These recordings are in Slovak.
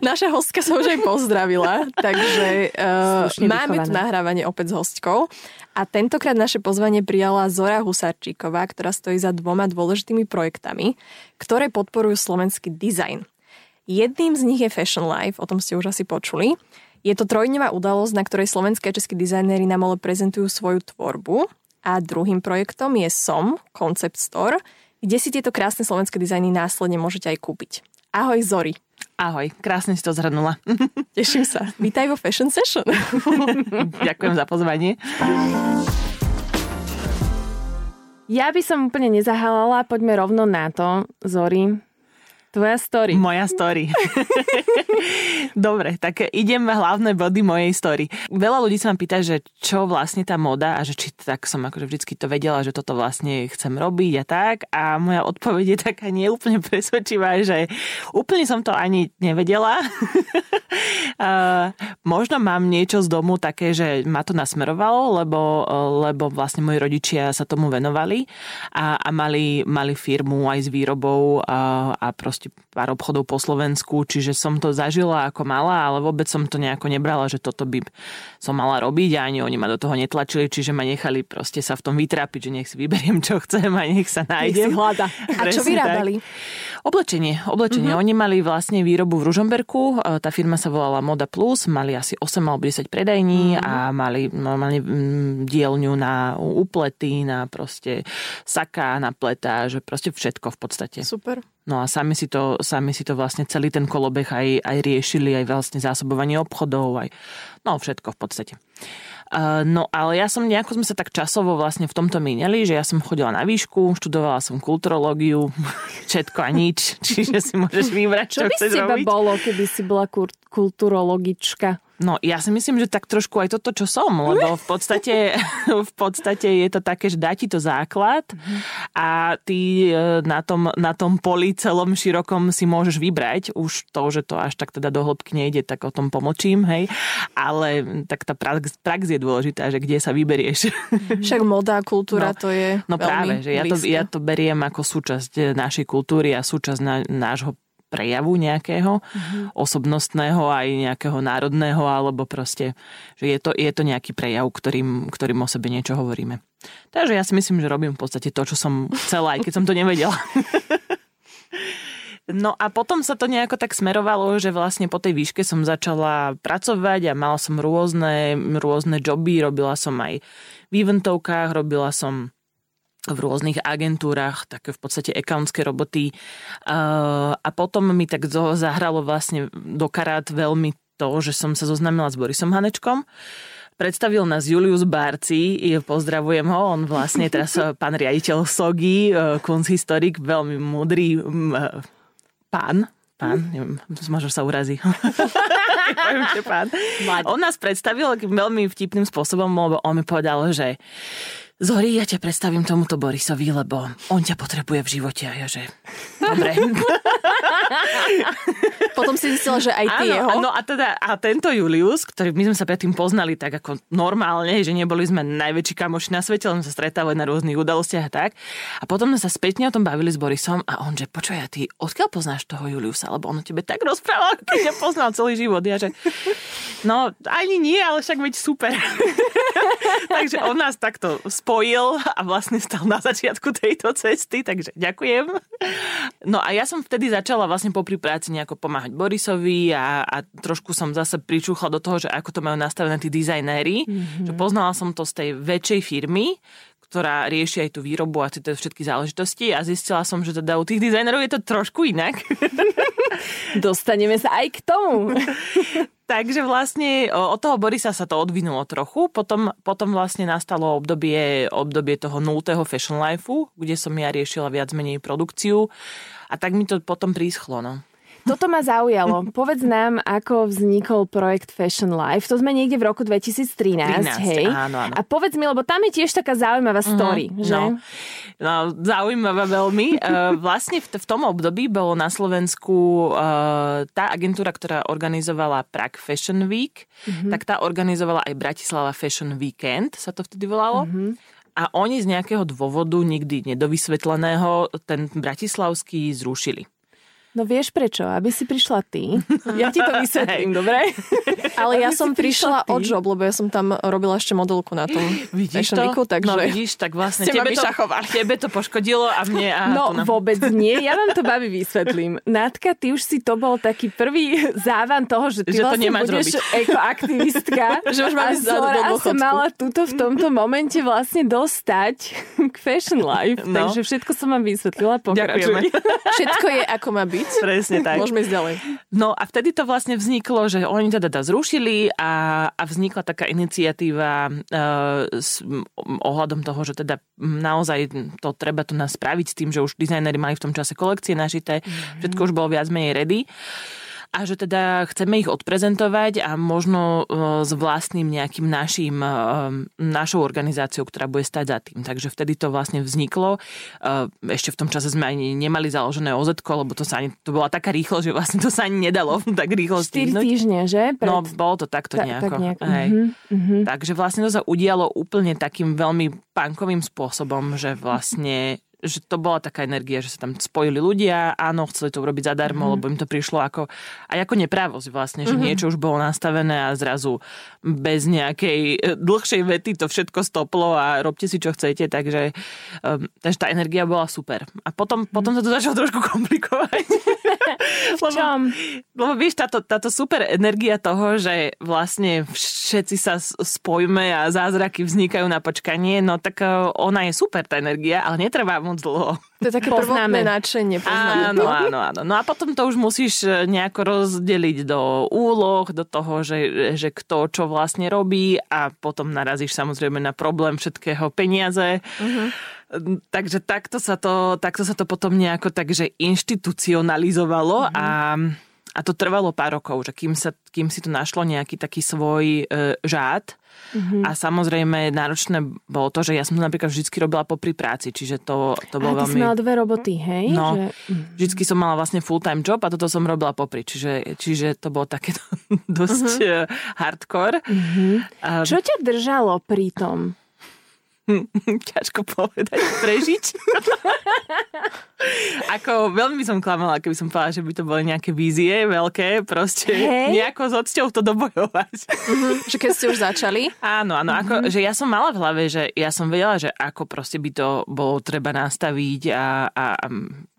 Naša hostka sa už aj pozdravila, takže uh, máme tu nahrávanie opäť s hostkou. A tentokrát naše pozvanie prijala Zora Husarčíková, ktorá stojí za dvoma dôležitými projektami, ktoré podporujú slovenský dizajn. Jedným z nich je Fashion Life, o tom ste už asi počuli. Je to trojdňová udalosť, na ktorej slovenské a českí dizajnéri na mole prezentujú svoju tvorbu. A druhým projektom je SOM, Concept Store, kde si tieto krásne slovenské dizajny následne môžete aj kúpiť. Ahoj Zori. Ahoj, krásne si to zhrnula. Teším sa. Vítaj vo Fashion Session. Ďakujem za pozvanie. Ja by som úplne nezahalala, poďme rovno na to, Zori. Tvoja story. Moja story. Dobre, tak idem hlavné body mojej story. Veľa ľudí sa ma pýta, že čo vlastne tá moda a že či tak som akože vždycky to vedela, že toto vlastne chcem robiť a tak. A moja odpoveď je taká neúplne presvedčivá, že úplne som to ani nevedela. možno mám niečo z domu také, že ma to nasmerovalo, lebo, lebo vlastne moji rodičia sa tomu venovali a, a mali, mali firmu aj s výrobou a, a proste proste pár obchodov po Slovensku, čiže som to zažila ako mala, ale vôbec som to nejako nebrala, že toto by som mala robiť a ani oni ma do toho netlačili, čiže ma nechali proste sa v tom vytrápiť, že nech si vyberiem, čo chcem a nech sa nájdem. Nech si hľada. A čo vyrábali? Tak. Oblečenie. Oblečenie. Uh-huh. Oni mali vlastne výrobu v Ružomberku, e, tá firma sa volala Moda Plus, mali asi 8 alebo 10 predajní uh-huh. a mali normálne dielňu na uplety, na proste saká, na pletáž, proste všetko v podstate. Super. No a sami si to, sami si to vlastne celý ten kolobeh aj, aj riešili, aj vlastne zásobovanie obchodov, aj no všetko v podstate. No ale ja som nejako sme sa tak časovo vlastne v tomto mineli, že ja som chodila na výšku, študovala som kulturológiu, všetko a nič, čiže si môžeš vybrať, čo, čo by chceš robiť. Bolo, keby si bola kulturologička? No, ja si myslím, že tak trošku aj toto, čo som, lebo v podstate, v podstate je to také, že dá ti to základ a ty e, na tom, na tom poli celom širokom si môžeš vybrať. Už to, že to až tak teda do hĺbky nejde, tak o tom pomočím, hej. Ale tak tá prax, prax je dôležitá, že kde sa vyberieš. Však moda, kultúra, no, to je No práve, že ja to, ja to beriem ako súčasť našej kultúry a súčasť na, nášho prejavu nejakého mm-hmm. osobnostného aj nejakého národného alebo proste, že je to, je to nejaký prejav, ktorým, ktorým o sebe niečo hovoríme. Takže ja si myslím, že robím v podstate to, čo som chcela, aj keď som to nevedela. No a potom sa to nejako tak smerovalo, že vlastne po tej výške som začala pracovať a mala som rôzne, rôzne joby, robila som aj v eventovkách, robila som v rôznych agentúrach, také v podstate accountské roboty. A potom mi tak zahralo vlastne do karát veľmi to, že som sa zoznámila s Borisom Hanečkom. Predstavil nás Julius Barci, pozdravujem ho, on vlastne teraz pán riaditeľ SOGI, e, kunsthistorik, veľmi múdry pán, pán, neviem, možno sa urazí. pán. On nás predstavil veľmi vtipným spôsobom, lebo on mi povedal, že Zori, ja ťa predstavím tomuto Borisovi, lebo on ťa potrebuje v živote a ja že... Dobre. Potom si zistila, že aj ty Áno, jeho. No a teda a tento Julius, ktorý my sme sa predtým poznali tak ako normálne, že neboli sme najväčší kamoši na svete, len sa stretávali na rôznych udalostiach a tak. A potom sme sa spätne o tom bavili s Borisom a on, že počuj, a ty odkiaľ poznáš toho Juliusa? Lebo on o tebe tak rozprával, keď ťa poznal celý život. Ja, že, no ani nie, ale však veď super. Takže on nás takto spojil a vlastne stal na začiatku tejto cesty, takže ďakujem. No a ja som vtedy začala vlastne popri práci nejako pomáhať Borisovi a, a trošku som zase pričúchla do toho, že ako to majú nastavené tí dizajnéri. Mm-hmm. Že poznala som to z tej väčšej firmy, ktorá rieši aj tú výrobu a tieto všetky záležitosti a zistila som, že teda u tých dizajnerov je to trošku inak. Dostaneme sa aj k tomu. Takže vlastne od toho Borisa sa to odvinulo trochu, potom, potom vlastne nastalo obdobie, obdobie toho nultého fashion lifeu, kde som ja riešila viac menej produkciu a tak mi to potom príschlo. No. Toto ma zaujalo. Povedz nám, ako vznikol projekt Fashion Life. To sme niekde v roku 2013, 13, hej? Áno, áno. A povedz mi, lebo tam je tiež taká zaujímavá mhm, story, mm, že? No, no zaujímavá veľmi. uh, vlastne v, v tom období bolo na Slovensku uh, tá agentúra, ktorá organizovala Prague Fashion Week, mm-hmm. tak tá organizovala aj Bratislava Fashion Weekend, sa to vtedy volalo. Mm-hmm. A oni z nejakého dôvodu, nikdy nedovysvetleného, ten bratislavský zrušili. No vieš prečo? Aby si prišla ty. Ja ti to vysvetlím, dobre? Ale ja som prišla od job, lebo ja som tam robila ešte modelku na tom vidíš to? Weeku, takže... No vidíš, tak vlastne tebe to, tebe to poškodilo a mne... A no na... vôbec nie, ja vám to babi vysvetlím. Nátka, ty už si to bol taký prvý závan toho, že ty že vlastne to budeš robiť. ekoaktivistka. že už máme a sa mala túto v tomto momente vlastne dostať k Fashion Life. No. Takže všetko som vám vysvetlila, pokračuj. Všetko je ako má byť. Presne tak. Môžeme ísť ďalej. No a vtedy to vlastne vzniklo, že oni teda da zrušili a, a vznikla taká iniciatíva uh, s ohľadom toho, že teda naozaj to treba tu nás spraviť s tým, že už dizajneri mali v tom čase kolekcie našité, mm-hmm. všetko už bolo viac menej ready a že teda chceme ich odprezentovať a možno e, s vlastným nejakým našim, e, našou organizáciou, ktorá bude stať za tým. Takže vtedy to vlastne vzniklo. E, ešte v tom čase sme ani nemali založené OZ, lebo to sa ani, to bola taká rýchlo, že vlastne to sa ani nedalo tak rýchlo 4 stihnúť. týždne, že? Pred... No, bolo to takto Ta, nejako. Tak nejako. Hej. Uh-huh, uh-huh. Takže vlastne to sa udialo úplne takým veľmi punkovým spôsobom, že vlastne že to bola taká energia, že sa tam spojili ľudia, áno, chceli to urobiť zadarmo, mm. lebo im to prišlo ako, aj ako nepravosť vlastne, že mm. niečo už bolo nastavené a zrazu bez nejakej e, dlhšej vety to všetko stoplo a robte si, čo chcete, takže, um, takže tá energia bola super. A potom, mm. potom sa to začalo trošku komplikovať. lebo, lebo vieš, táto, táto super energia toho, že vlastne všetci sa spojme a zázraky vznikajú na počkanie, no tak e, ona je super, tá energia, ale netrvá moc dlho. To je také prvotné nadšenie. Áno, áno, áno. No a potom to už musíš e, nejako rozdeliť do úloh, do toho, že, že kto čo vlastne robí a potom narazíš samozrejme na problém všetkého peniaze. Uh-huh. Takže takto sa, to, takto sa to potom nejako takže inštitucionalizovalo uh-huh. a a to trvalo pár rokov, že kým, sa, kým si to našlo nejaký taký svoj e, žád, Mm-hmm. A samozrejme náročné bolo to, že ja som to napríklad vždy robila popri práci, čiže to, to bolo veľmi... mala dve roboty, hej? No, že... Vždycky som mala vlastne full-time job a toto som robila popri, čiže, čiže to bolo také dosť mm-hmm. hardcore. Mm-hmm. A... Čo ťa držalo pri tom? ťažko povedať, prežiť. Ako veľmi by som klamala, keby som povedala, že by to boli nejaké vízie veľké, proste hey. nejako s odsťou to dobojovať. Uh-huh. Že keď ste už začali? Áno, áno, ako, mhm. že ja som mala v hlave, že ja som vedela, že ako proste by to bolo treba nastaviť a, a, a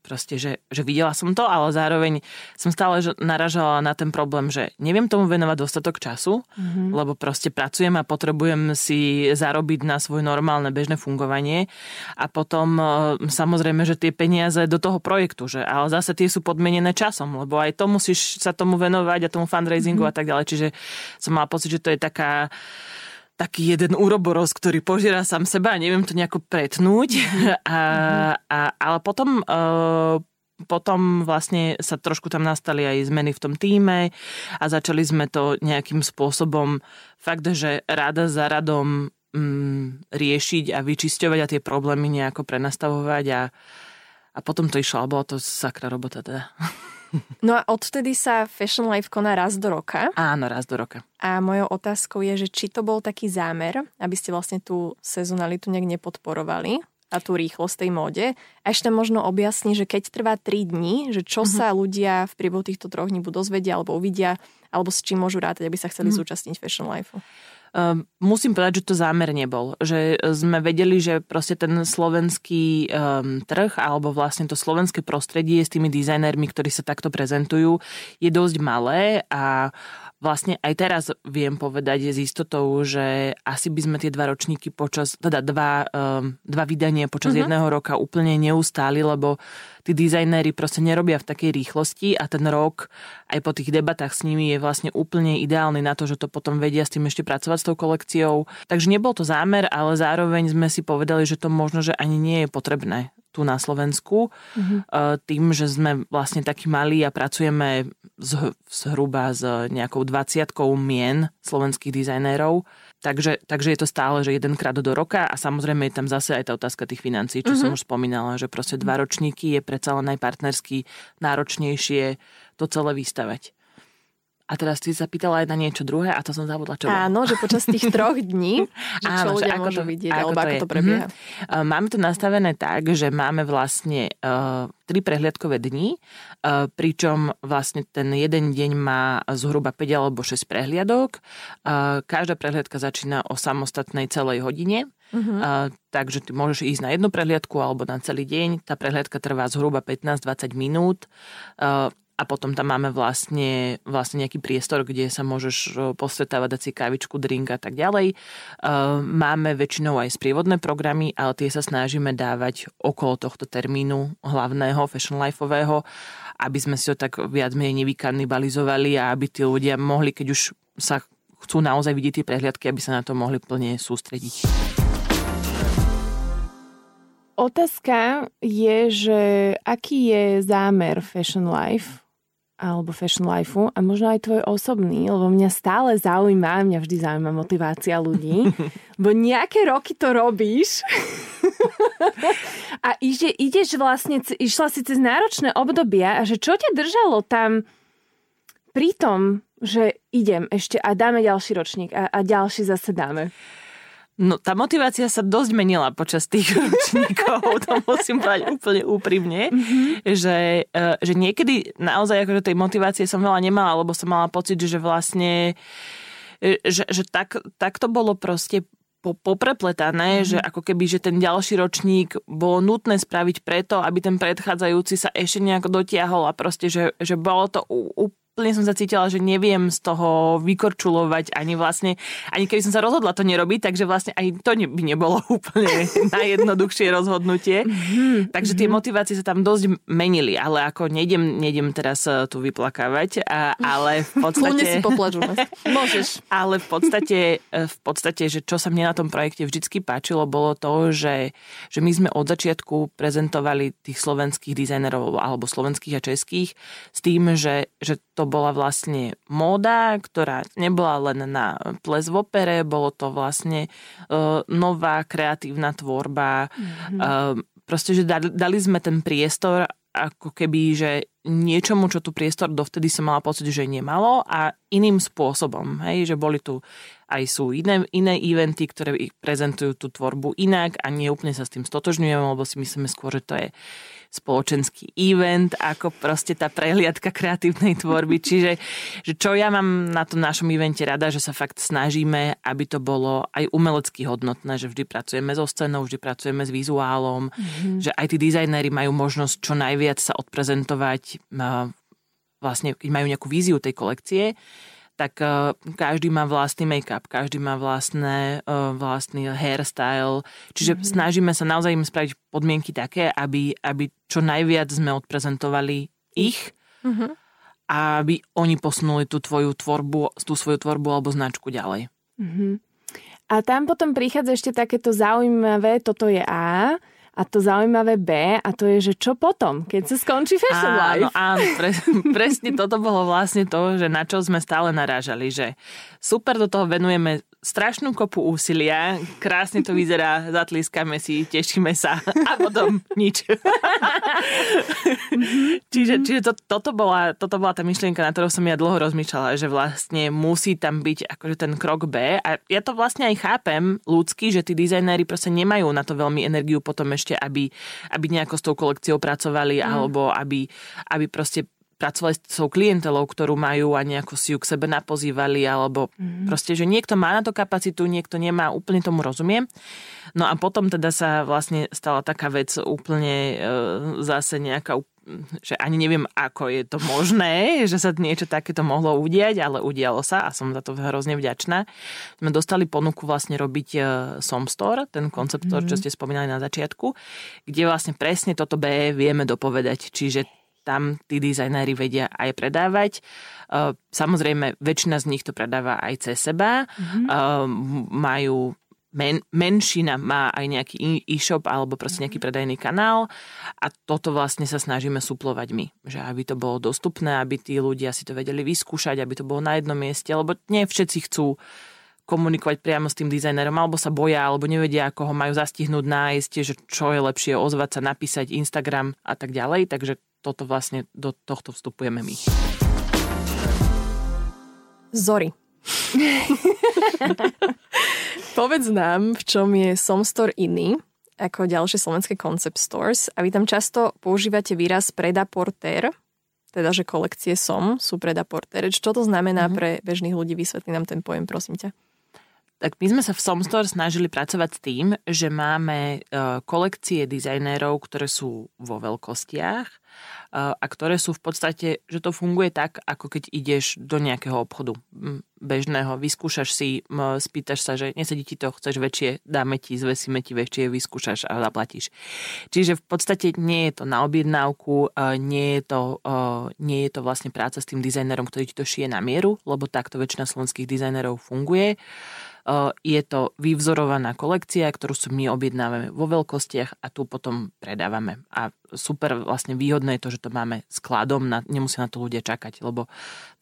proste, že, že videla som to, ale zároveň som stále naražala na ten problém, že neviem tomu venovať dostatok času, mm-hmm. lebo proste pracujem a potrebujem si zarobiť na svoje normálne bežné fungovanie a potom e, samozrejme, že tie peniaze do toho projektu, že ale zase tie sú podmienené časom, lebo aj to musíš sa tomu venovať a tomu fundraisingu mm-hmm. a tak ďalej, čiže som mala pocit, že to je taká taký jeden úroboros, ktorý požiera sám seba a neviem to nejako pretnúť. A, a, ale potom, uh, potom vlastne sa trošku tam nastali aj zmeny v tom týme a začali sme to nejakým spôsobom fakt, že rada za radom um, riešiť a vyčisťovať a tie problémy nejako prenastavovať a, a potom to išlo, a bola to sakra robota teda. No a odtedy sa Fashion Life koná raz do roka. Áno, raz do roka. A mojou otázkou je, že či to bol taký zámer, aby ste vlastne tú sezonalitu nejak nepodporovali a tú rýchlosť tej móde. A ešte možno objasni, že keď trvá 3 dní, že čo uh-huh. sa ľudia v priebehu týchto troch dní budú dozvedia alebo uvidia, alebo s čím môžu rátať, aby sa chceli uh-huh. zúčastniť Fashion Life. Ehm, musím povedať, že to zámer nebol. Že sme vedeli, že proste ten slovenský um, trh alebo vlastne to slovenské prostredie s tými dizajnermi, ktorí sa takto prezentujú, je dosť malé a vlastne aj teraz viem povedať s istotou, že asi by sme tie dva ročníky počas, teda dva, um, dva vydania počas uh-huh. jedného roka úplne neustáli, lebo tí dizajnéri proste nerobia v takej rýchlosti a ten rok aj po tých debatách s nimi je vlastne úplne ideálny na to, že to potom vedia s tým ešte pracovať s tou kolekciou. Takže nebol to zámer, ale zároveň sme si povedali, že to možno, že ani nie je potrebné tu na Slovensku. Mm-hmm. Tým, že sme vlastne takí malí a pracujeme zhruba s nejakou dvaciatkou mien slovenských dizajnérov, takže, takže je to stále, že jedenkrát do roka a samozrejme je tam zase aj tá otázka tých financií, čo mm-hmm. som už spomínala, že proste dva ročníky je predsa len aj partnersky náročnejšie to celé vystavať. A teraz ty sa pýtala aj na niečo druhé a to som zabudla, čo Áno, že počas tých troch dní, že čo Áno, ľudia že ako môžu to, vidieť, ako alebo to ako je. to prebieha. Mm-hmm. Máme to nastavené tak, že máme vlastne uh, tri prehliadkové dni, uh, pričom vlastne ten jeden deň má zhruba 5 alebo 6 prehliadok. Uh, každá prehliadka začína o samostatnej celej hodine. Uh-huh. Uh, takže ty môžeš ísť na jednu prehliadku alebo na celý deň. Tá prehliadka trvá zhruba 15-20 minút. A potom tam máme vlastne, vlastne nejaký priestor, kde sa môžeš e, postretávať, dať si kávičku, drink a tak ďalej. E, máme väčšinou aj sprievodné programy, ale tie sa snažíme dávať okolo tohto termínu hlavného, fashion lifeového, aby sme si to tak viac menej nevykanibalizovali a aby tí ľudia mohli, keď už sa chcú naozaj vidieť tie prehliadky, aby sa na to mohli plne sústrediť. Otázka je, že aký je zámer Fashion Life alebo fashion lifeu a možno aj tvoj osobný, lebo mňa stále zaujíma, mňa vždy zaujíma motivácia ľudí, bo nejaké roky to robíš a ide, ideš vlastne, išla si cez náročné obdobia a že čo ťa držalo tam pri tom, že idem ešte a dáme ďalší ročník a, a ďalší zase dáme? No tá motivácia sa dosť menila počas tých ročníkov, to musím povedať úplne úprimne, mm-hmm. že, e, že niekedy naozaj akože tej motivácie som veľa nemala, lebo som mala pocit, že vlastne e, že, že tak, tak to bolo proste poprepletané, mm-hmm. že ako keby, že ten ďalší ročník bolo nutné spraviť preto, aby ten predchádzajúci sa ešte nejako dotiahol a proste, že, že bolo to úplne úplne som sa cítila, že neviem z toho vykorčulovať ani vlastne, ani keby som sa rozhodla to nerobiť, takže vlastne aj to by nebolo úplne najjednoduchšie rozhodnutie. Mm-hmm. Takže tie mhm. motivácie sa tam dosť menili, ale ako nejdem, nejdem teraz eh, tu vyplakávať, a, ale v podstate... si poplaču Môžeš. Ale v podstate, eh, v podstate, že čo sa mne na tom projekte vždycky páčilo, bolo to, že, že my sme od začiatku prezentovali tých slovenských dizajnerov alebo slovenských a českých s tým, že, že to bola vlastne móda, ktorá nebola len na ples v opere, bolo to vlastne uh, nová kreatívna tvorba. Mm-hmm. Uh, proste, že dali, dali sme ten priestor ako keby, že niečomu, čo tu priestor dovtedy som mala pocit, že nemalo a iným spôsobom. Hej, že boli tu aj sú iné, iné eventy, ktoré prezentujú tú tvorbu inak a nie úplne sa s tým stotožňujeme, lebo si myslíme skôr, že to je spoločenský event, ako proste tá prehliadka kreatívnej tvorby. Čiže že čo ja mám na tom našom evente rada, že sa fakt snažíme, aby to bolo aj umelecky hodnotné, že vždy pracujeme so scénou, vždy pracujeme s vizuálom, mm-hmm. že aj tí dizajnéri majú možnosť čo najviac sa odprezentovať vlastne, keď majú nejakú víziu tej kolekcie, tak uh, každý má vlastný make-up, každý má vlastné, uh, vlastný hairstyle, čiže mm-hmm. snažíme sa naozaj im spraviť podmienky také, aby, aby čo najviac sme odprezentovali ich mm-hmm. a aby oni posunuli tú tvoju tvorbu, tú svoju tvorbu alebo značku ďalej. Mm-hmm. A tam potom prichádza ešte takéto zaujímavé, toto je A, a to zaujímavé B a to je, že čo potom, keď sa skončí Fashion Life? Áno, áno pre, presne toto bolo vlastne to, že na čo sme stále narážali, že super do toho venujeme strašnú kopu úsilia, krásne to vyzerá, zatlískame si, tešíme sa a potom nič. čiže čiže to, toto, bola, toto bola tá myšlienka, na ktorou som ja dlho rozmýšľala, že vlastne musí tam byť akože ten krok B a ja to vlastne aj chápem ľudsky, že tí dizajnéri proste nemajú na to veľmi energiu potom ešte, aby, aby nejako s tou kolekciou pracovali mm. alebo aby, aby proste pracovali s tou klientelou, ktorú majú a nejako si ju k sebe napozývali, alebo mm. proste, že niekto má na to kapacitu, niekto nemá, úplne tomu rozumiem. No a potom teda sa vlastne stala taká vec úplne e, zase nejaká že ani neviem, ako je to možné, že sa niečo takéto mohlo udiať, ale udialo sa a som za to hrozne vďačná. Sme dostali ponuku vlastne robiť e, Somstore, ten koncept, mm. čo ste spomínali na začiatku, kde vlastne presne toto B vieme dopovedať. Čiže tam tí dizajnéri vedia aj predávať. Samozrejme, väčšina z nich to predáva aj cez seba. Mm-hmm. Majú men, menšina má aj nejaký e-shop alebo proste nejaký predajný kanál a toto vlastne sa snažíme suplovať my. Že aby to bolo dostupné, aby tí ľudia si to vedeli vyskúšať, aby to bolo na jednom mieste, lebo nie všetci chcú komunikovať priamo s tým dizajnerom, alebo sa boja, alebo nevedia, ako ho majú zastihnúť, nájsť, že čo je lepšie, ozvať sa, napísať Instagram a tak ďalej. Takže toto vlastne do tohto vstupujeme my. Zory. Povedz nám, v čom je Somstore iný ako ďalšie slovenské concept stores a vy tam často používate výraz predaporter, teda že kolekcie som sú predaporter. Čo to znamená mm-hmm. pre bežných ľudí? Vysvetli nám ten pojem, prosím ťa tak my sme sa v Somstore snažili pracovať s tým, že máme e, kolekcie dizajnérov, ktoré sú vo veľkostiach e, a ktoré sú v podstate, že to funguje tak, ako keď ideš do nejakého obchodu bežného, vyskúšaš si, spýtaš sa, že nesedí ti to, chceš väčšie, dáme ti, zvesíme ti väčšie, vyskúšaš a zaplatíš. Čiže v podstate nie je to na objednávku, e, nie je to, nie je to vlastne práca s tým dizajnerom, ktorý ti to šije na mieru, lebo takto väčšina slovenských dizajnerov funguje. Eh, je to vyvzorovaná kolekcia, ktorú si my objednávame vo veľkostiach a tu potom predávame. A super vlastne výhodné je to, že to máme skladom, na, nemusia na to ľudia čakať, lebo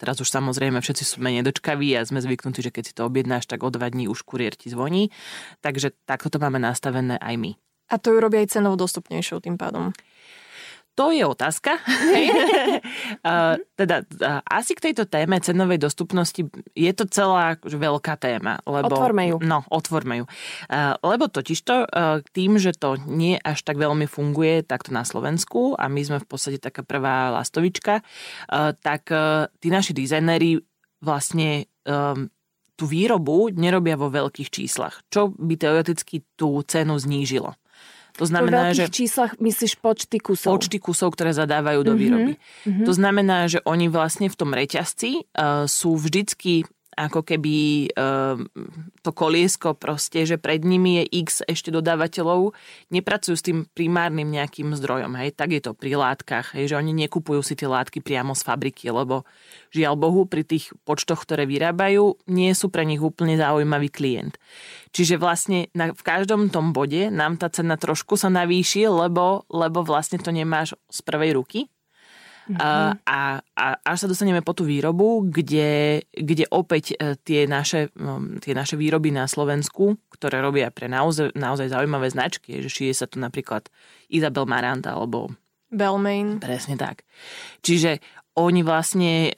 teraz už samozrejme všetci sú menej dočkaví a sme zvyknutí, že keď si to objednáš, tak o dva dní už kuriér ti zvoní. Takže takto to máme nastavené aj my. A to ju robia aj cenou dostupnejšou tým pádom. To je otázka. uh, teda uh, asi k tejto téme cenovej dostupnosti je to celá akože veľká téma. Lebo, otvorme ju. No, otvorme ju. Uh, lebo totižto tým, že to nie až tak veľmi funguje takto na Slovensku a my sme v podstate taká prvá lastovička, tak tí naši dizajnéri vlastne um, tú výrobu nerobia vo veľkých číslach, čo by teoreticky tú cenu znížilo. To znamená, že... číslach myslíš počty kusov? Počty kusov, ktoré zadávajú do mhm, výroby. Mm-hmm. To znamená, že oni vlastne v tom reťazci uh, sú vždycky ako keby uh, to koliesko proste, že pred nimi je x ešte dodávateľov, nepracujú s tým primárnym nejakým zdrojom, hej, tak je to pri látkach, hej, že oni nekupujú si tie látky priamo z fabriky, lebo žiaľ Bohu, pri tých počtoch, ktoré vyrábajú, nie sú pre nich úplne zaujímavý klient. Čiže vlastne na, v každom tom bode nám tá cena trošku sa navýši, lebo, lebo vlastne to nemáš z prvej ruky. Mm-hmm. A, a, až sa dostaneme po tú výrobu, kde, kde opäť e, tie naše, tie naše výroby na Slovensku, ktoré robia pre naozaj, naozaj zaujímavé značky, že šije sa tu napríklad Isabel Marant alebo Belmain. Presne tak. Čiže oni vlastne e,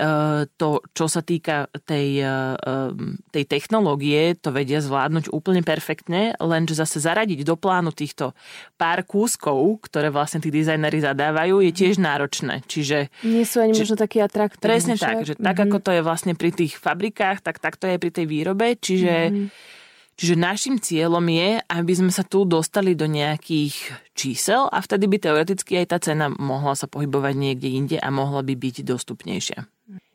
to, čo sa týka tej, e, tej technológie, to vedia zvládnuť úplne perfektne, lenže zase zaradiť do plánu týchto pár kúskov, ktoré vlastne tí dizajneri zadávajú, je tiež náročné. Čiže, Nie sú ani či, možno také atraktívne. Presne tak, že mm-hmm. tak ako to je vlastne pri tých fabrikách, tak tak to je pri tej výrobe, čiže mm-hmm Čiže našim cieľom je, aby sme sa tu dostali do nejakých čísel a vtedy by teoreticky aj tá cena mohla sa pohybovať niekde inde a mohla by byť dostupnejšia.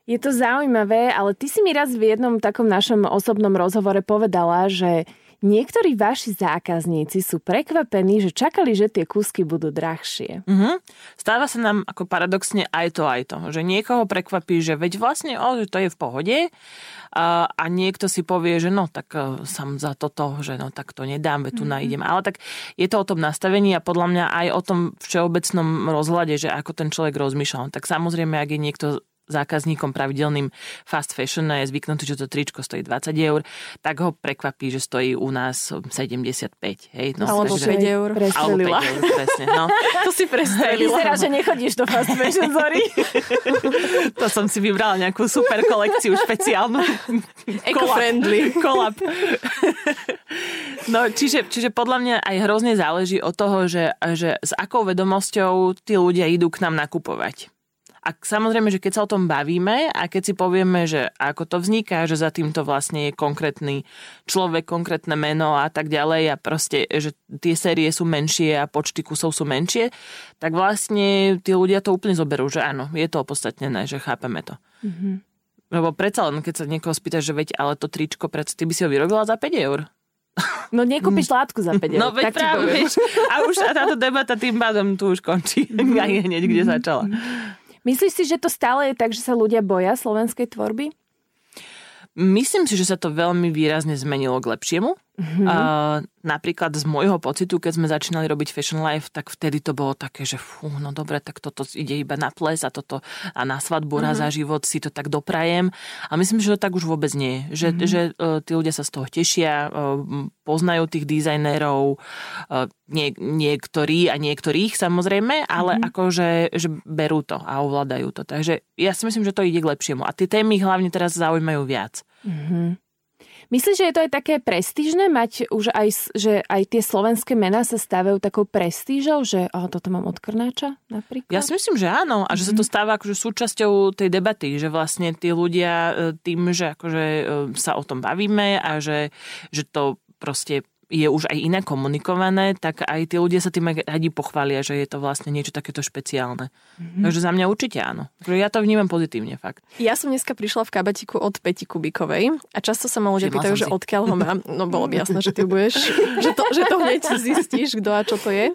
Je to zaujímavé, ale ty si mi raz v jednom takom našom osobnom rozhovore povedala, že niektorí vaši zákazníci sú prekvapení, že čakali, že tie kúsky budú drahšie. Uh-huh. Stáva sa nám ako paradoxne aj to, aj to, že niekoho prekvapí, že veď vlastne o, to je v pohode a, a niekto si povie, že no tak uh, som za toto, že no tak to nedám, veď tu mm-hmm. nájdem. Ale tak je to o tom nastavení a podľa mňa aj o tom všeobecnom rozhľade, že ako ten človek rozmýšľa. Tak samozrejme, ak je niekto zákazníkom pravidelným fast fashion a je zvyknutý, že to tričko stojí 20 eur, tak ho prekvapí, že stojí u nás 75. Hej? No, alebo takže, 5 eur. Alebo 5 eur, presne. No. to si prestrelila. Vyzerá, že nechodíš do fast fashion, sorry. to som si vybrala nejakú super kolekciu špeciálnu. Eco-friendly. Kolab. no, čiže, čiže podľa mňa aj hrozne záleží od toho, že, že s akou vedomosťou tí ľudia idú k nám nakupovať. A samozrejme, že keď sa o tom bavíme a keď si povieme, že ako to vzniká, že za týmto vlastne je konkrétny človek, konkrétne meno a tak ďalej a proste, že tie série sú menšie a počty kusov sú menšie, tak vlastne tí ľudia to úplne zoberú, že áno, je to opodstatnené, že chápeme to. Mm-hmm. Lebo predsa len, keď sa niekoho spýta, že veď, ale to tričko, predsa ty by si ho vyrobila za 5 eur. No nekúpiš látku za 5 eur. No veď práve, vieš. A už a táto debata tým pádom tu už končí. Mm-hmm. Aj hneď, kde začala. Myslíš si, že to stále je tak, že sa ľudia boja slovenskej tvorby? Myslím si, že sa to veľmi výrazne zmenilo k lepšiemu. Mm-hmm. Uh, napríklad z môjho pocitu, keď sme začínali robiť Fashion Life, tak vtedy to bolo také, že fú, no dobre, tak toto ide iba na ples a toto a na svadbu mm-hmm. raz za život si to tak doprajem. A myslím, že to tak už vôbec nie. Že, mm-hmm. že uh, tí ľudia sa z toho tešia, uh, poznajú tých dizajnérov, uh, nie, niektorí a niektorých samozrejme, ale mm-hmm. akože že berú to a ovládajú to. Takže ja si myslím, že to ide k lepšiemu. A tie témy hlavne teraz zaujímajú viac. Mm-hmm. Myslíš, že je to aj také prestížne mať už aj, že aj tie slovenské mená sa stávajú takou prestížou, že oh, toto mám od Krnáča napríklad? Ja si myslím, že áno a že sa to mhm. stáva akože súčasťou tej debaty, že vlastne tí ľudia e, tým, že akože e, sa o tom bavíme a že, že to proste je už aj iné komunikované, tak aj tí ľudia sa tým radi pochvália, že je to vlastne niečo takéto špeciálne. Mm-hmm. Takže za mňa určite áno. Ja to vnímam pozitívne, fakt. Ja som dneska prišla v kabatiku od Peti Kubikovej a často sa ma ľudia pýtajú, že odkiaľ ho mám. No bolo by jasné, že ty budeš, že to, že to hneď zistíš, kto a čo to je.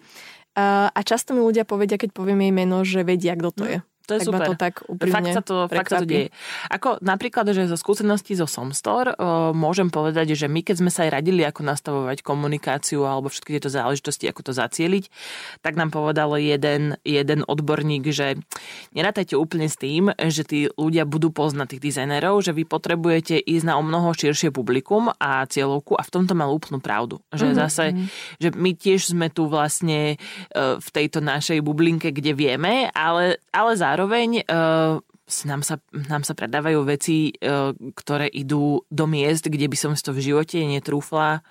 A často mi ľudia povedia, keď poviem jej meno, že vedia, kto to je. To je tak super. to tak fakt sa to, fakt sa to deje. Ako napríklad, že zo skúseností zo Somstore uh, môžem povedať, že my keď sme sa aj radili, ako nastavovať komunikáciu alebo všetky tieto záležitosti, ako to zacieliť, tak nám povedal jeden, jeden odborník, že nerátajte úplne s tým, že tí ľudia budú poznať tých dizajnerov, že vy potrebujete ísť na o mnoho širšie publikum a cieľovku a v tomto mal úplnú pravdu. Že mm-hmm. zase, že my tiež sme tu vlastne uh, v tejto našej bublinke, kde vieme, ale, ale zároveň zároveň uh, nám sa, nám sa predávajú veci, uh, ktoré idú do miest, kde by som si to v živote netrúfla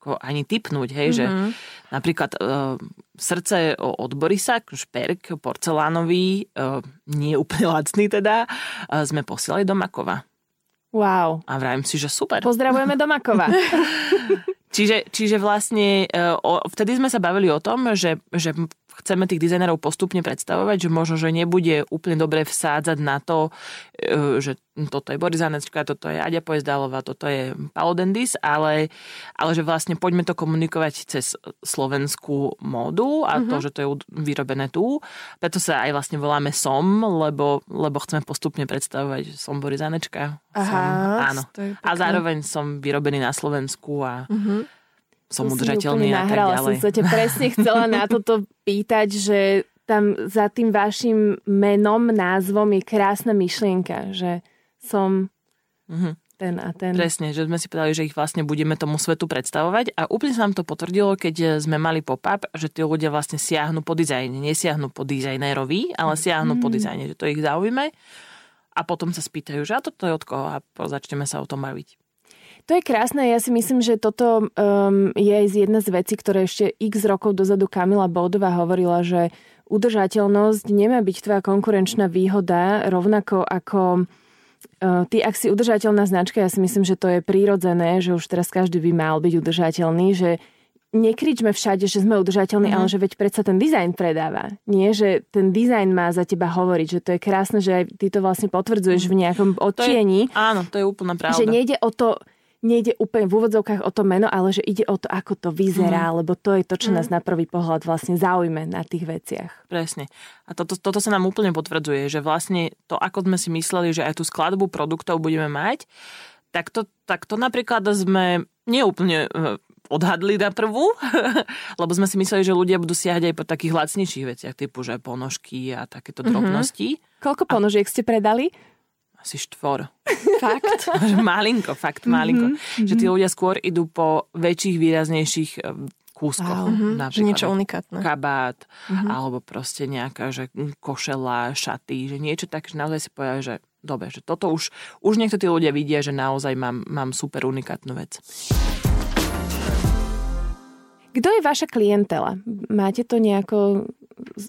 ako ani typnúť, hej, mm-hmm. že mhm. napríklad uh, srdce od Borisa, šperk porcelánový, uh, nie úplne lacný teda, uh, sme posielali do Makova. Wow. A vravím si, že super. Pozdravujeme do Makova. čiže, čiže vlastne uh, o, vtedy sme sa bavili o tom, že, že chceme tých dizajnerov postupne predstavovať, že možno, že nebude úplne dobre vsádzať na to, e, že toto je Boris Zanečka, toto je Aďa Poezdálová, toto je Palodendis, ale, ale že vlastne poďme to komunikovať cez slovenskú módu a mm-hmm. to, mhm. že to je vyrobené tu. Preto sa aj vlastne voláme SOM, lebo, lebo chceme postupne predstavovať som Boris Zanečka. Aha, som, áno. A zároveň som vyrobený na Slovensku a mm-hmm som udržateľný a tak ďalej. Som sa ťa presne chcela na toto pýtať, že tam za tým vašim menom, názvom je krásna myšlienka, že som mm-hmm. ten a ten. Presne, že sme si povedali, že ich vlastne budeme tomu svetu predstavovať a úplne sa nám to potvrdilo, keď sme mali pop-up, že tí ľudia vlastne siahnu po dizajne, nesiahnu po dizajnérovi, ale siahnu mm. po dizajne, že to ich zaujíme a potom sa spýtajú, že a toto je od koho a začneme sa o tom baviť. To je krásne, ja si myslím, že toto um, je jedna z vecí, ktoré ešte x rokov dozadu Kamila Bodová hovorila, že udržateľnosť nemá byť tvoja konkurenčná výhoda, rovnako ako uh, ty, ak si udržateľná značka, ja si myslím, že to je prírodzené, že už teraz každý by mal byť udržateľný, že nekričme všade, že sme udržateľní, mm. ale že veď predsa ten dizajn predáva. Nie, že ten dizajn má za teba hovoriť, že to je krásne, že aj ty to vlastne potvrdzuješ v nejakom odtieni. To je, áno, to je úplná pravda. Že nejde o to, nejde úplne v úvodzovkách o to meno, ale že ide o to, ako to vyzerá, mm. lebo to je to, čo mm. nás na prvý pohľad vlastne zaujme na tých veciach. Presne. A toto, toto sa nám úplne potvrdzuje, že vlastne to, ako sme si mysleli, že aj tú skladbu produktov budeme mať, tak to, tak to napríklad sme neúplne e, odhadli na prvú, lebo sme si mysleli, že ľudia budú siahať aj po takých lacnejších veciach, typu, že ponožky a takéto mm-hmm. drobnosti. Koľko ponožiek a... ste predali? Asi štvor. Fakt? malinko, fakt malinko. Mm-hmm. Že tí ľudia skôr idú po väčších, výraznejších eh, kúskoch. Wow. Mm-hmm. Že niečo unikátne. Kabát, mm-hmm. alebo proste nejaká, že košela, šaty, že niečo tak, že naozaj si povedia, že dobre, že toto už, už niekto tí ľudia vidia, že naozaj mám, mám super unikátnu vec. Kto je vaša klientela? Máte to nejako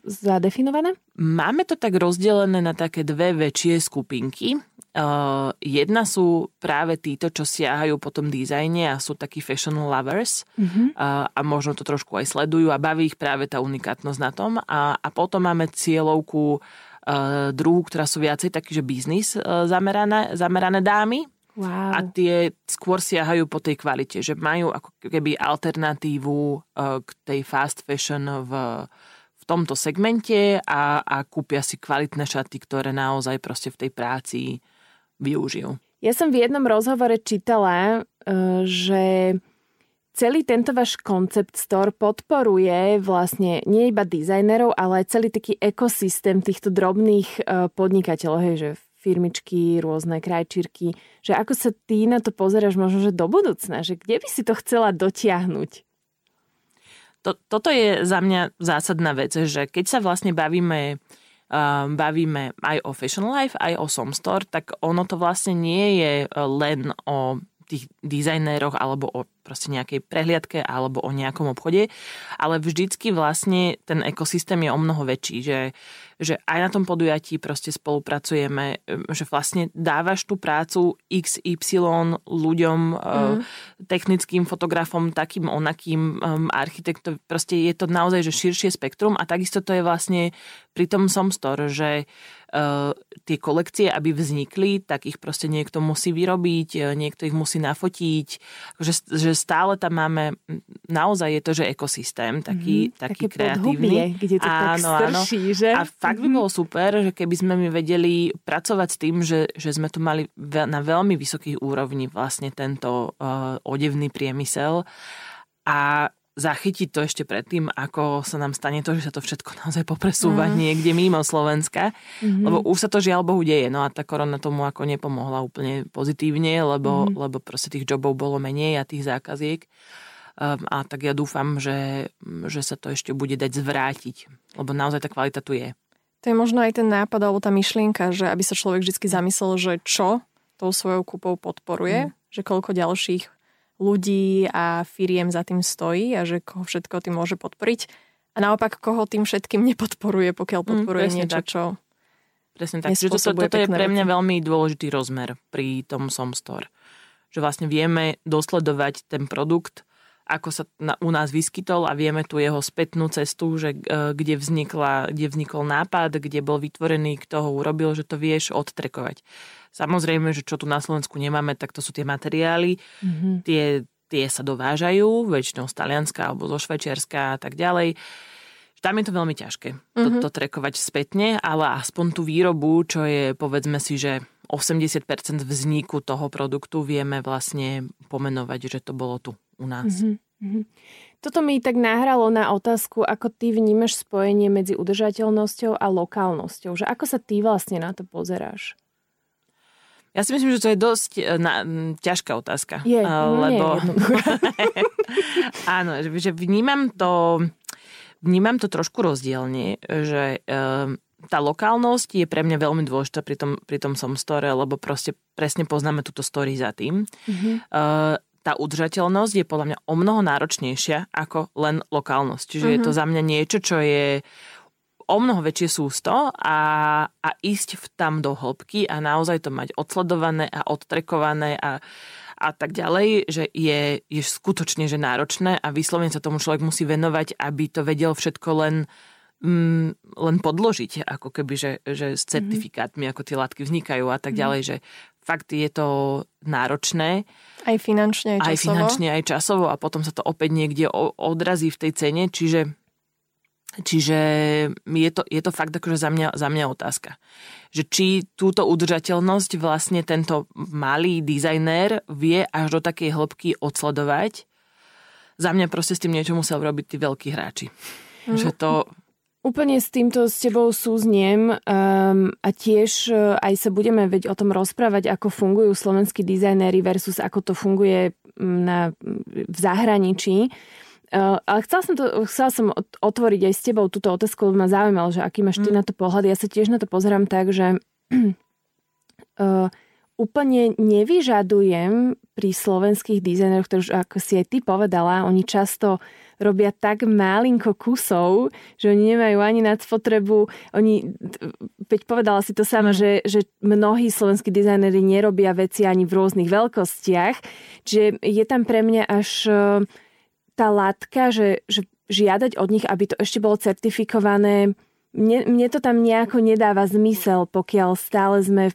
zadefinované? Máme to tak rozdelené na také dve väčšie skupinky. Uh, jedna sú práve títo, čo siahajú po tom dizajne a sú takí fashion lovers uh-huh. uh, a možno to trošku aj sledujú a baví ich práve tá unikátnosť na tom. A, a potom máme cieľovku uh, druhú, ktorá sú viacej taký, že biznis uh, zamerané, zamerané dámy, Wow. A tie skôr siahajú po tej kvalite, že majú ako keby alternatívu k tej fast fashion v, v tomto segmente a, a kúpia si kvalitné šaty, ktoré naozaj proste v tej práci využijú. Ja som v jednom rozhovore čítala, uh, že celý tento váš koncept store podporuje vlastne nie iba dizajnerov, ale aj celý taký ekosystém týchto drobných e, podnikateľov, hej, že firmičky, rôzne krajčírky, že ako sa ty na to pozeráš možno, že do budúcna, že kde by si to chcela dotiahnuť? To, toto je za mňa zásadná vec, že keď sa vlastne bavíme um, bavíme aj o Fashion Life, aj o Somstore, tak ono to vlastne nie je len o tých dizajnéroch alebo o proste nejakej prehliadke alebo o nejakom obchode, ale vždycky vlastne ten ekosystém je o mnoho väčší, že, že aj na tom podujatí proste spolupracujeme, že vlastne dávaš tú prácu XY ľuďom, mm. technickým fotografom, takým onakým um, architektom, proste je to naozaj že širšie spektrum a takisto to je vlastne pri tom Somstore, že uh, tie kolekcie, aby vznikli, tak ich proste niekto musí vyrobiť, e, niekto ich musí nafotiť, že, že stále tam máme, naozaj je to, že ekosystém taký, mm, taký kreatívny. Podhubie, kde to áno, tak strší, áno. že? A fakt by mhm. bolo super, že keby sme my vedeli pracovať s tým, že, že sme tu mali na veľmi vysokých úrovni vlastne tento uh, odevný priemysel a zachytiť to ešte predtým, ako sa nám stane to, že sa to všetko naozaj popresúva mm. niekde mimo Slovenska. Mm-hmm. Lebo už sa to žiaľ Bohu deje. No a tá korona tomu ako nepomohla úplne pozitívne, lebo, mm. lebo proste tých jobov bolo menej a tých zákaziek. Um, a tak ja dúfam, že, že sa to ešte bude dať zvrátiť. Lebo naozaj tá kvalita tu je. To je možno aj ten nápad alebo tá myšlienka, že aby sa človek vždy zamyslel, že čo tou svojou kúpou podporuje, mm. že koľko ďalších ľudí a firiem za tým stojí a že koho všetko tým môže podporiť. A naopak, koho tým všetkým nepodporuje, pokiaľ mm, podporuje mm, niečo, čo Presne tak. Čiže toto, toto je pre mňa veľmi dôležitý rozmer pri tom Somstore. Že vlastne vieme dosledovať ten produkt, ako sa na, u nás vyskytol a vieme tu jeho spätnú cestu, že e, kde, vznikla, kde vznikol nápad, kde bol vytvorený, kto ho urobil, že to vieš odtrekovať. Samozrejme, že čo tu na Slovensku nemáme, tak to sú tie materiály. Mm-hmm. Tie, tie sa dovážajú, väčšinou z Talianska alebo zo Švajčiarska a tak ďalej. Tam je to veľmi ťažké mm-hmm. to, to trekovať spätne, ale aspoň tú výrobu, čo je povedzme si, že 80% vzniku toho produktu vieme vlastne pomenovať, že to bolo tu u nás. Mm-hmm. Toto mi tak nahralo na otázku, ako ty vnímaš spojenie medzi udržateľnosťou a lokálnosťou. Že ako sa ty vlastne na to pozeráš? Ja si myslím, že to je dosť e, na, ťažká otázka. Je, no lebo... Áno, že vnímam to, vnímam to trošku rozdielne, že um, tá lokálnosť je pre mňa veľmi dôležitá pri tom, pri tom som store, lebo proste presne poznáme túto story za tým. Mm-hmm. Uh, tá udržateľnosť je podľa mňa o mnoho náročnejšia ako len lokálnosť. Čiže mm-hmm. je to mhm. za mňa niečo, čo je o mnoho väčšie sústo a, a ísť v tam do hĺbky a naozaj to mať odsledované a odtrekované a, a tak ďalej, že je, je skutočne že náročné a vyslovene sa tomu človek musí venovať, aby to vedel všetko len mm, len podložiť, ako keby, že, že s mhm. certifikátmi, ako tie látky vznikajú a tak mhm. ďalej, že fakt je to náročné. Aj finančne, aj časovo. Aj finančne, aj časovo a potom sa to opäť niekde odrazí v tej cene, čiže Čiže je to, je to fakt akože za mňa, za mňa otázka. Že či túto udržateľnosť vlastne tento malý dizajner vie až do takej hĺbky odsledovať. Za mňa proste s tým niečo musel robiť tí veľkí hráči. Mm. Že to... Úplne s týmto s tebou súzniem um, a tiež uh, aj sa budeme veď o tom rozprávať, ako fungujú slovenskí dizajnéri versus ako to funguje na, v zahraničí. Uh, ale chcela som, to, chcela som otvoriť aj s tebou túto otázku, lebo ma zaujímalo, že aký máš ty mm. na to pohľad. Ja sa tiež na to pozerám tak, že uh, úplne nevyžadujem pri slovenských dizajneroch, ktorí ako si aj ty povedala, oni často robia tak málinko kusov, že oni nemajú ani nad spotrebu. Oni, veď povedala si to sama, mm. že, že mnohí slovenskí dizajneri nerobia veci ani v rôznych veľkostiach. Čiže je tam pre mňa až tá látka, že, že žiadať od nich, aby to ešte bolo certifikované, mne, mne to tam nejako nedáva zmysel, pokiaľ stále sme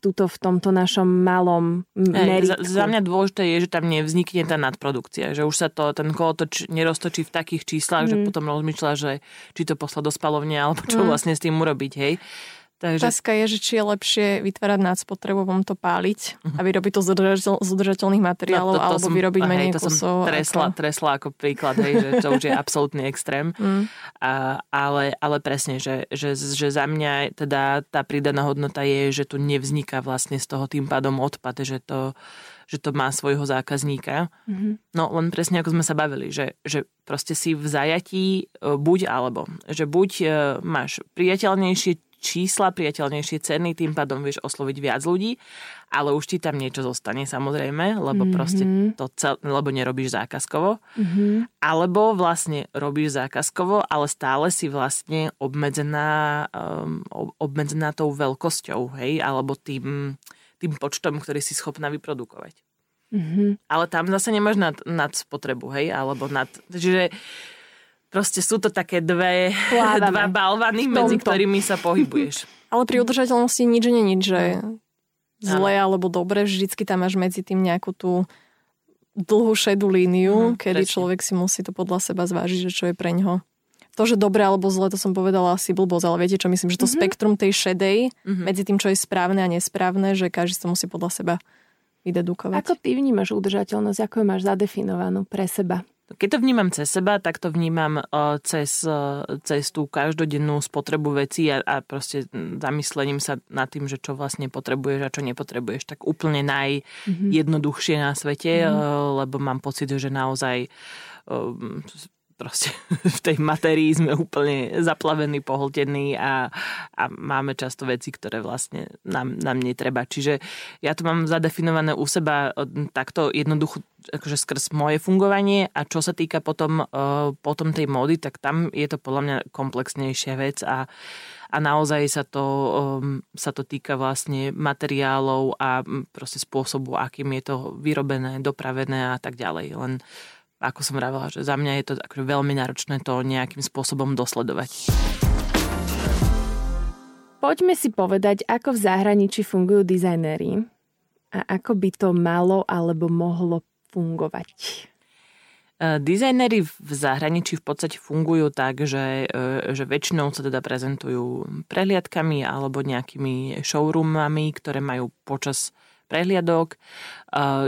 tuto v tomto našom malom meritku. Za, za mňa dôležité je, že tam nevznikne tá nadprodukcia, že už sa to, ten kolotoč neroztočí v takých číslach, mm. že potom rozmýšľa, že či to poslať do spalovne, alebo čo mm. vlastne s tým urobiť, hej. Takže... Otázka je, že či je lepšie vytvárať nadspotrebu, to páliť a vyrobiť to z, udržateľ, z udržateľných materiálov, no, to, to alebo som, vyrobiť hej, menej to kusov. Som tresla, ako... tresla ako príklad, hej, že to už je absolútny extrém. Mm. A, ale, ale presne, že, že, že za mňa teda tá pridaná hodnota je, že tu nevzniká vlastne z toho tým pádom odpad, že to, že to má svojho zákazníka. Mm-hmm. No len presne ako sme sa bavili, že, že proste si v zajatí e, buď alebo. Že buď e, máš priateľnejšie čísla, priateľnejšie ceny, tým pádom vieš osloviť viac ľudí, ale už ti tam niečo zostane samozrejme, lebo mm-hmm. proste to cel, lebo nerobíš zákazkovo. Mm-hmm. Alebo vlastne robíš zákazkovo, ale stále si vlastne obmedzená, um, obmedzená tou veľkosťou, hej, alebo tým, tým počtom, ktorý si schopná vyprodukovať. Mm-hmm. Ale tam zase nemáš nad, nad spotrebu, hej, alebo nad... Čiže Proste sú to také dve, dva balvany, medzi ktorými sa pohybuješ. Ale pri udržateľnosti nič není, že zle alebo dobre, vždycky tam máš medzi tým nejakú tú dlhú šedú líniu, mm, kedy presne. človek si musí to podľa seba zvážiť, že čo je pre ňoho. To, že dobre alebo zle, to som povedala asi blbosť, ale viete čo myslím, že to mm-hmm. spektrum tej šedej mm-hmm. medzi tým, čo je správne a nesprávne, že každý to musí podľa seba vydedukovať. Ako ty vnímaš udržateľnosť, ako ju máš zadefinovanú pre seba? Keď to vnímam cez seba, tak to vnímam uh, cez, uh, cez tú každodennú spotrebu vecí a, a proste zamyslením sa nad tým, že čo vlastne potrebuješ a čo nepotrebuješ. Tak úplne najjednoduchšie na svete, mm-hmm. lebo mám pocit, že naozaj proste v tej materii sme úplne zaplavení, pohltení a, a máme často veci, ktoré vlastne nám, nám netreba. Čiže ja to mám zadefinované u seba takto jednoducho akože skrz moje fungovanie a čo sa týka potom, potom tej módy, tak tam je to podľa mňa komplexnejšia vec a, a naozaj sa to, sa to týka vlastne materiálov a proste spôsobu, akým je to vyrobené, dopravené a tak ďalej. Len ako som vravela, že za mňa je to akože veľmi náročné to nejakým spôsobom dosledovať. Poďme si povedať, ako v zahraničí fungujú dizajnéri a ako by to malo alebo mohlo fungovať. E, dizajnery v zahraničí v podstate fungujú tak, že, e, že väčšinou sa teda prezentujú prehliadkami alebo nejakými showroomami, ktoré majú počas prehliadok,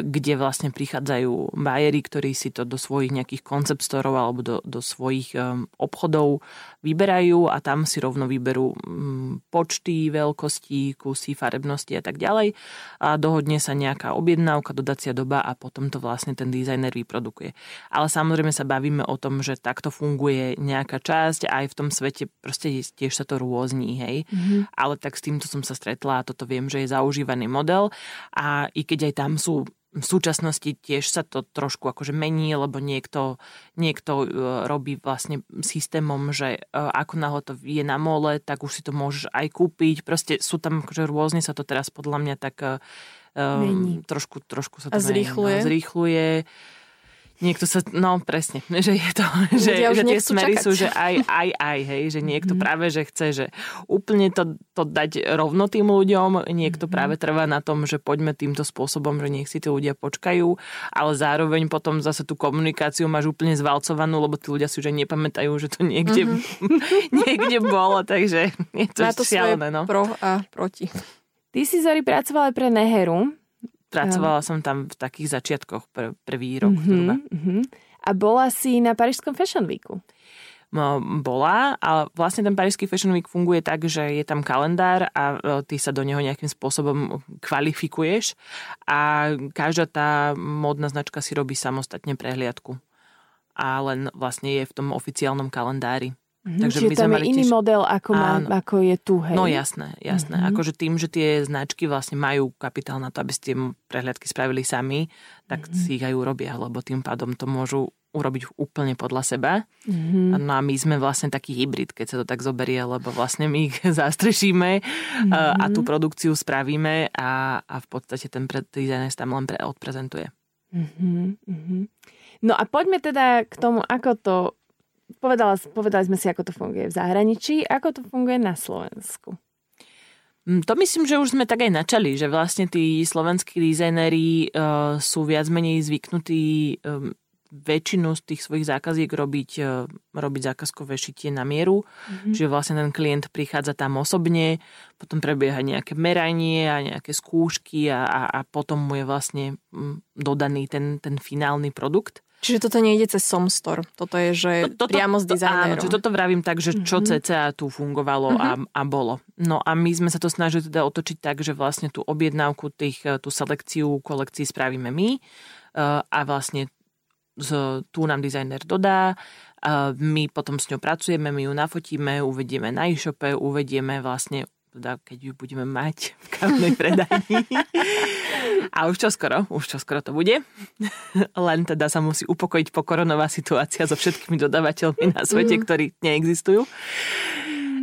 kde vlastne prichádzajú bajery, ktorí si to do svojich nejakých koncept storov alebo do, do svojich um, obchodov vyberajú a tam si rovno vyberú mm, počty, veľkosti, kusy, farebnosti a tak ďalej a dohodne sa nejaká objednávka, dodacia doba a potom to vlastne ten dizajner vyprodukuje. Ale samozrejme sa bavíme o tom, že takto funguje nejaká časť aj v tom svete proste tiež sa to rôzní, hej. Mm-hmm. Ale tak s týmto som sa stretla a toto viem, že je zaužívaný model a i keď aj tam sú v súčasnosti tiež sa to trošku akože mení, lebo niekto, niekto e, robí vlastne systémom, že e, ako náhle to je na mole, tak už si to môžeš aj kúpiť. Proste sú tam, akože rôzne sa to teraz podľa mňa tak um, trošku, trošku sa to zrýchluje. Mení, no, zrýchluje. Niekto sa, no presne, že je to, že, že tie smery čakať. sú, že aj, aj, aj, hej, že niekto mm. práve, že chce, že úplne to, to dať rovno tým ľuďom, niekto mm. práve trvá na tom, že poďme týmto spôsobom, že nech si tí ľudia počkajú, ale zároveň potom zase tú komunikáciu máš úplne zvalcovanú, lebo tí ľudia si už nepamätajú, že to niekde, mm-hmm. niekde bolo, takže je to, to šialené. No. pro a proti. Ty si, Zori, pracovala aj pre Neheru, Pracovala som tam v takých začiatkoch, pr- prvý rok uh-huh, Uh-huh. A bola si na Parížskom Fashion Weeku? No, bola, ale vlastne ten Parížský Fashion Week funguje tak, že je tam kalendár a e, ty sa do neho nejakým spôsobom kvalifikuješ a každá tá módna značka si robí samostatne prehliadku. A len vlastne je v tom oficiálnom kalendári. Mm-hmm, Takže Čiže tam je iný tiež... model, ako, má, ako je tu, hej? No jasné, jasné. Mm-hmm. Akože tým, že tie značky vlastne majú kapitál na to, aby ste prehľadky spravili sami, tak mm-hmm. si ich aj urobia, lebo tým pádom to môžu urobiť úplne podľa seba. Mm-hmm. No a my sme vlastne taký hybrid, keď sa to tak zoberie, lebo vlastne my ich zastrešíme mm-hmm. a tú produkciu spravíme a, a v podstate ten dizajner tam len pre, odprezentuje. Mm-hmm. No a poďme teda k tomu, ako to povedala, povedali sme si, ako to funguje v zahraničí, ako to funguje na Slovensku. Mm, to myslím, že už sme tak aj načali, že vlastne tí slovenskí dizajnéri uh, sú viac menej zvyknutí um, väčšinu z tých svojich zákaziek robiť, e, robiť zákazkové šitie na mieru. Mm-hmm. Čiže vlastne ten klient prichádza tam osobne, potom prebieha nejaké meranie a nejaké skúšky a, a, a potom mu je vlastne mm, dodaný ten, ten finálny produkt. Čiže toto nejde cez Somstore. Toto je, že to, toto, priamo s dizajnerom. Áno, toto vravím tak, že čo mm-hmm. cca tu fungovalo mm-hmm. a, mhm. a bolo. No a my sme sa to snažili teda otočiť tak, že vlastne tú objednávku, tých, tú selekciu kolekcií spravíme my uh, a vlastne z, tu nám dizajner dodá, uh, my potom s ňou pracujeme, my ju nafotíme, uvedieme na e-shope, uvedieme vlastne teda keď ju budeme mať v kávnej predajni. A už čo skoro, už čo skoro to bude. Len teda sa musí upokojiť pokoronová situácia so všetkými dodávateľmi na svete, mm. ktorí neexistujú.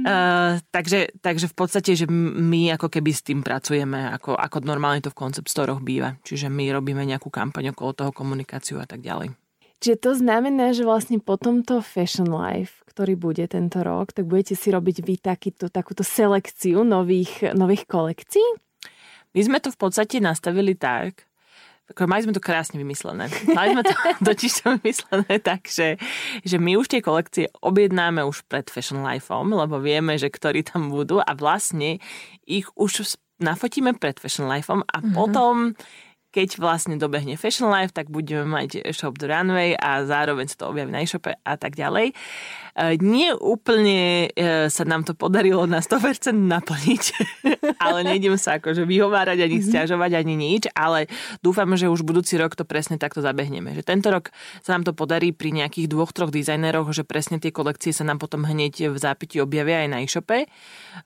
Uh, takže, takže v podstate, že my ako keby s tým pracujeme, ako, ako normálne to v koncept storoch býva. Čiže my robíme nejakú kampaň okolo toho, komunikáciu a tak ďalej. Čiže to znamená, že vlastne po tomto Fashion Life, ktorý bude tento rok, tak budete si robiť vy takýto, takúto selekciu nových, nových kolekcií? My sme to v podstate nastavili tak, mali sme to krásne vymyslené. Mali sme to totiž to vymyslené tak, že, že my už tie kolekcie objednáme už pred Fashion Lifeom, lebo vieme, že ktorí tam budú a vlastne ich už nafotíme pred Fashion Lifeom a mm-hmm. potom keď vlastne dobehne Fashion Life, tak budeme mať Shop The Runway a zároveň sa to objaví na e-shope a tak ďalej. E, nie úplne e, sa nám to podarilo na 100% naplniť, ale nejdem sa akože vyhovárať ani mhm. stiažovať ani nič, ale dúfam, že už budúci rok to presne takto zabehneme. Že tento rok sa nám to podarí pri nejakých dvoch, troch dizajneroch, že presne tie kolekcie sa nám potom hneď v zápiti objavia aj na e-shope e,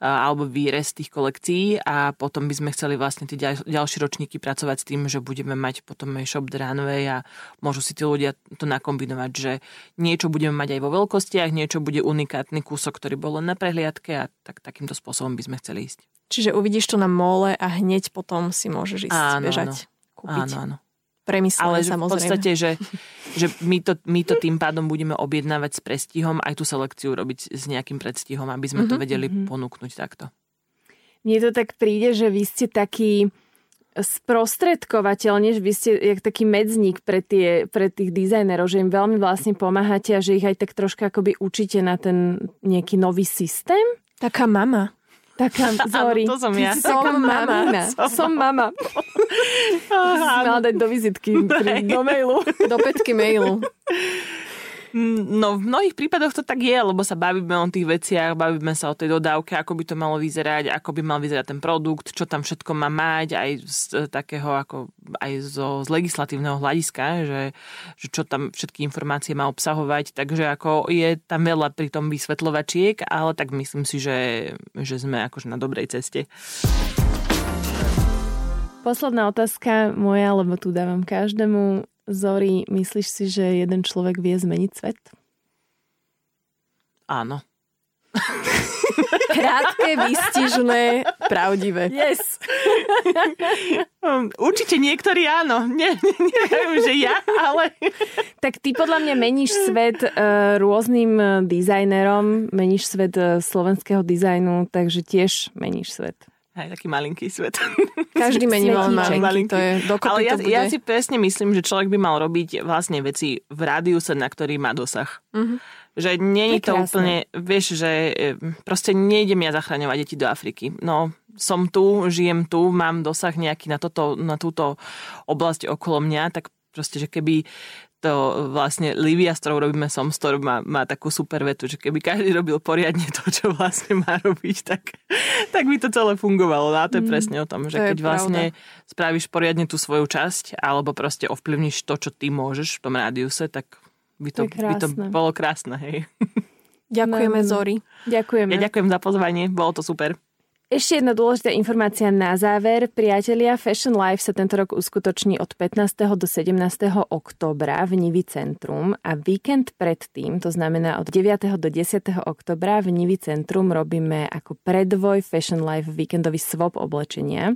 alebo výrez tých kolekcií a potom by sme chceli vlastne tie ďalšie ročníky pracovať s tým, že budeme mať potom aj shop the runway a môžu si tí ľudia to nakombinovať, že niečo budeme mať aj vo veľkostiach, niečo bude unikátny kúsok, ktorý bol len na prehliadke a tak, takýmto spôsobom by sme chceli ísť. Čiže uvidíš to na mole a hneď potom si môžeš ísť áno, bežať, áno. kúpiť. Áno, áno. Premyslené, Ale samozrejme. v podstate, že, že my, to, my to tým pádom budeme objednávať s prestihom, aj tú selekciu robiť s nejakým predstihom, aby sme mm-hmm. to mhm, vedeli mm-hmm. ponúknuť takto. Mne to tak príde, že vy ste taký sprostredkovateľ, než vy ste jak taký medzník pre, tie, pre tých dizajnerov, že im veľmi vlastne pomáhate a že ich aj tak troška akoby učíte na ten nejaký nový systém? Taká mama. Taká, Zori. Áno, to som ja. Som mama. Som, som mama. Mala dať do vizitky, do mailu. Do petky mailu. No v mnohých prípadoch to tak je, lebo sa bavíme o tých veciach, bavíme sa o tej dodávke, ako by to malo vyzerať, ako by mal vyzerať ten produkt, čo tam všetko má mať, aj z takého ako aj zo, z legislatívneho hľadiska, že, že čo tam všetky informácie má obsahovať, takže ako je tam veľa pri tom vysvetľovačiek, ale tak myslím si, že, že sme akože na dobrej ceste. Posledná otázka moja, lebo tu dávam každému. Zori, myslíš si, že jeden človek vie zmeniť svet? Áno. Krátke, vystižné, pravdivé. Yes. Určite niektorí áno. Nie, neviem, že ja, ale... Tak ty podľa mňa meníš svet uh, rôznym e, dizajnerom, meníš svet uh, slovenského dizajnu, takže tiež meníš svet. Aj taký malinký svet. Každý mení malinký, malinký. To je, Ale ja, to bude. ja si presne myslím, že človek by mal robiť vlastne veci v rádiuse, na ktorý má dosah. Uh-huh. Že nie je to úplne, vieš, že e, proste nejdem ja zachraňovať deti do Afriky. No, som tu, žijem tu, mám dosah nejaký na, toto, na túto oblasť okolo mňa, tak proste, že keby to vlastne Livia, s ktorou robíme Somstorm, má, má takú super vetu, že keby každý robil poriadne to, čo vlastne má robiť, tak, tak by to celé fungovalo. No a to je mm, presne o tom, že keď pravda. vlastne spravíš poriadne tú svoju časť, alebo proste ovplyvníš to, čo ty môžeš v tom rádiuse, tak by to, to, by to bolo krásne. Hej. Ďakujeme, Zori. Ďakujeme. Ja ďakujem za pozvanie, bolo to super. Ešte jedna dôležitá informácia na záver. Priatelia, Fashion Life sa tento rok uskutoční od 15. do 17. oktobra v Nivi Centrum a víkend predtým, to znamená od 9. do 10. oktobra v Nivi Centrum robíme ako predvoj Fashion Life víkendový swap oblečenia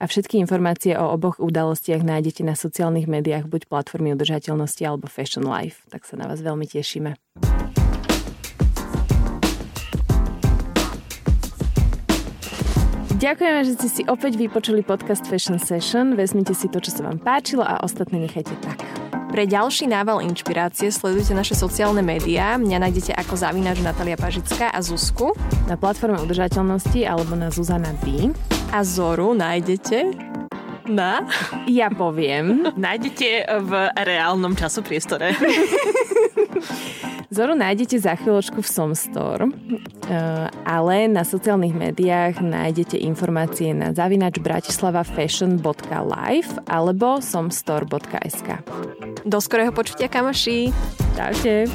a všetky informácie o oboch udalostiach nájdete na sociálnych médiách buď platformy udržateľnosti alebo Fashion Life. Tak sa na vás veľmi tešíme. Ďakujeme, že ste si opäť vypočuli podcast Fashion Session. Vezmite si to, čo sa vám páčilo a ostatné nechajte tak. Pre ďalší nával inšpirácie sledujte naše sociálne médiá. Mňa nájdete ako zavináč Natalia Pažická a Zuzku. Na platforme udržateľnosti alebo na Zuzana D. A Zoru nájdete na? Ja poviem. Nájdete v reálnom časopriestore. Zoru nájdete za chvíľočku v Somstore, eh, ale na sociálnych médiách nájdete informácie na zavinač bratislavafashion.live alebo somstore.sk. Do skorého počutia, kamoši. Čaute.